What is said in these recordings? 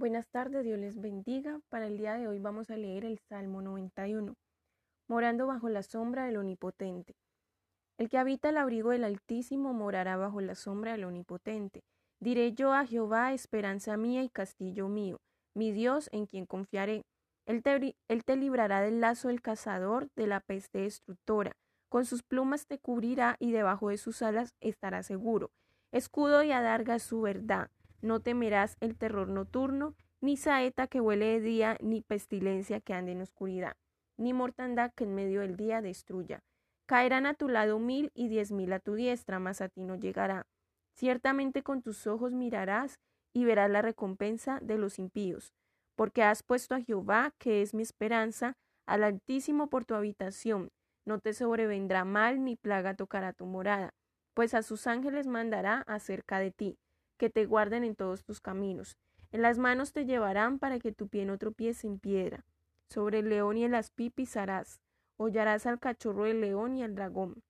Buenas tardes, Dios les bendiga. Para el día de hoy vamos a leer el Salmo 91, morando bajo la sombra del Omnipotente. El que habita el abrigo del Altísimo morará bajo la sombra del Omnipotente. Diré yo a Jehová, esperanza mía y castillo mío, mi Dios en quien confiaré. Él te, él te librará del lazo del cazador, de la peste destructora. Con sus plumas te cubrirá y debajo de sus alas estará seguro. Escudo y adarga es su verdad no temerás el terror nocturno, ni saeta que huele de día, ni pestilencia que ande en oscuridad, ni mortandad que en medio del día destruya. Caerán a tu lado mil y diez mil a tu diestra, mas a ti no llegará. Ciertamente con tus ojos mirarás y verás la recompensa de los impíos, porque has puesto a Jehová, que es mi esperanza, al Altísimo por tu habitación. No te sobrevendrá mal ni plaga tocará tu morada, pues a sus ángeles mandará acerca de ti que te guarden en todos tus caminos. En las manos te llevarán para que tu pie no tropiece en piedra. Sobre el león y el aspí pisarás. Hollarás al cachorro del león y al dragón.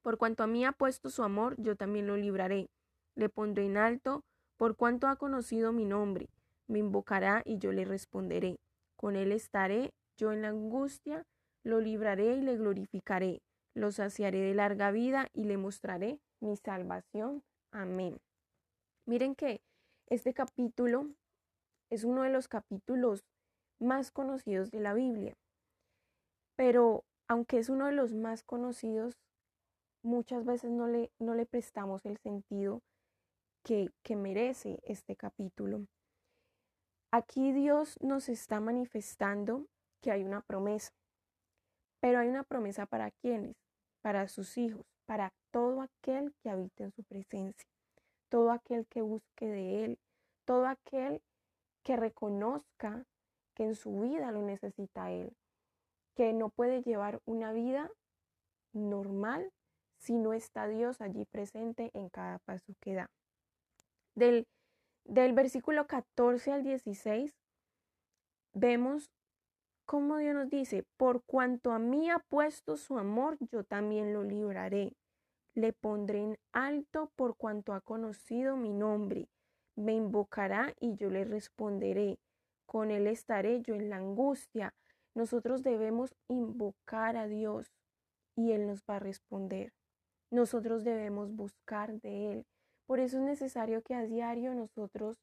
Por cuanto a mí ha puesto su amor, yo también lo libraré. Le pondré en alto, por cuanto ha conocido mi nombre. Me invocará y yo le responderé. Con él estaré, yo en la angustia, lo libraré y le glorificaré. Lo saciaré de larga vida y le mostraré mi salvación. Amén. Miren que este capítulo es uno de los capítulos más conocidos de la Biblia, pero aunque es uno de los más conocidos, muchas veces no le, no le prestamos el sentido que, que merece este capítulo. Aquí Dios nos está manifestando que hay una promesa, pero hay una promesa para quienes, para sus hijos, para todo aquel que habita en su presencia todo aquel que busque de Él, todo aquel que reconozca que en su vida lo necesita Él, que no puede llevar una vida normal si no está Dios allí presente en cada paso que da. Del, del versículo 14 al 16 vemos cómo Dios nos dice, por cuanto a mí ha puesto su amor, yo también lo libraré le pondré en alto por cuanto ha conocido mi nombre. Me invocará y yo le responderé. Con él estaré yo en la angustia. Nosotros debemos invocar a Dios y Él nos va a responder. Nosotros debemos buscar de Él. Por eso es necesario que a diario nosotros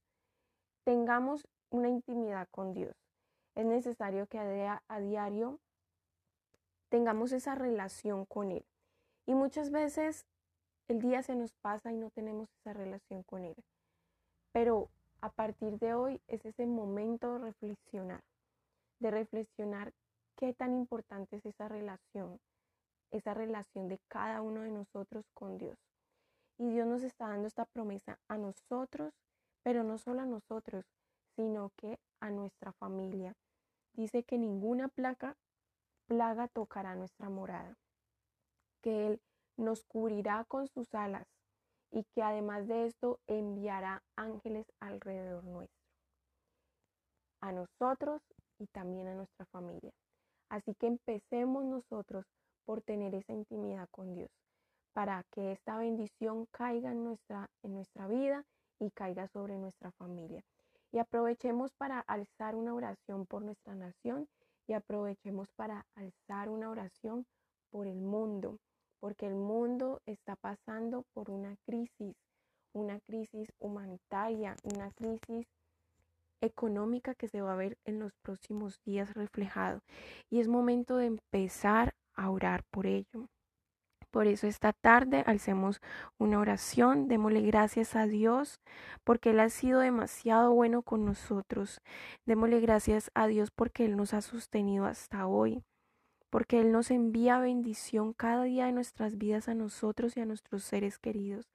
tengamos una intimidad con Dios. Es necesario que a, diario tengamos esa relación con Él. Y muchas veces el día se nos pasa y no tenemos esa relación con Él. Pero a partir de hoy es ese momento de reflexionar, de reflexionar qué tan importante es esa relación, esa relación de cada uno de nosotros con Dios. Y Dios nos está dando esta promesa a nosotros, pero no solo a nosotros, sino que a nuestra familia. Dice que ninguna plaga, plaga tocará nuestra morada que Él nos cubrirá con sus alas y que además de esto enviará ángeles alrededor nuestro, a nosotros y también a nuestra familia. Así que empecemos nosotros por tener esa intimidad con Dios, para que esta bendición caiga en nuestra, en nuestra vida y caiga sobre nuestra familia. Y aprovechemos para alzar una oración por nuestra nación y aprovechemos para alzar una oración por el mundo, porque el mundo está pasando por una crisis, una crisis humanitaria, una crisis económica que se va a ver en los próximos días reflejado. Y es momento de empezar a orar por ello. Por eso esta tarde alcemos una oración, démosle gracias a Dios porque Él ha sido demasiado bueno con nosotros. Démosle gracias a Dios porque Él nos ha sostenido hasta hoy porque Él nos envía bendición cada día de nuestras vidas a nosotros y a nuestros seres queridos,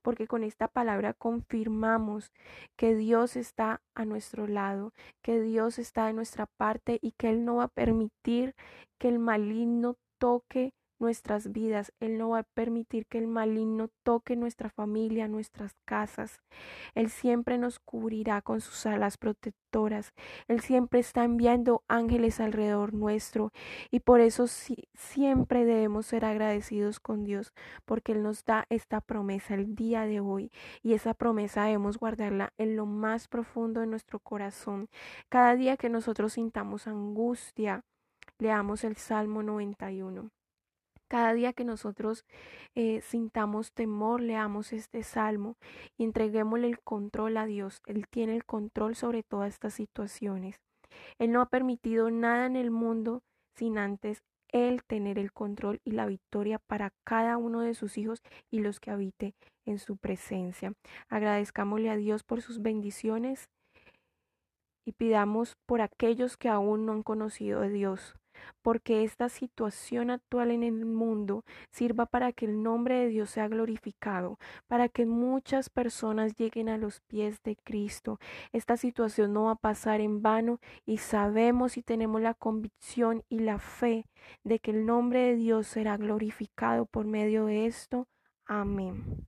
porque con esta palabra confirmamos que Dios está a nuestro lado, que Dios está de nuestra parte y que Él no va a permitir que el maligno toque nuestras vidas. Él no va a permitir que el maligno toque nuestra familia, nuestras casas. Él siempre nos cubrirá con sus alas protectoras. Él siempre está enviando ángeles alrededor nuestro y por eso siempre debemos ser agradecidos con Dios porque Él nos da esta promesa el día de hoy y esa promesa debemos guardarla en lo más profundo de nuestro corazón. Cada día que nosotros sintamos angustia, leamos el Salmo 91. Cada día que nosotros eh, sintamos temor, leamos este salmo y entreguémosle el control a Dios. Él tiene el control sobre todas estas situaciones. Él no ha permitido nada en el mundo sin antes Él tener el control y la victoria para cada uno de sus hijos y los que habite en su presencia. Agradezcámosle a Dios por sus bendiciones y pidamos por aquellos que aún no han conocido a Dios porque esta situación actual en el mundo sirva para que el nombre de Dios sea glorificado, para que muchas personas lleguen a los pies de Cristo. Esta situación no va a pasar en vano y sabemos y tenemos la convicción y la fe de que el nombre de Dios será glorificado por medio de esto. Amén.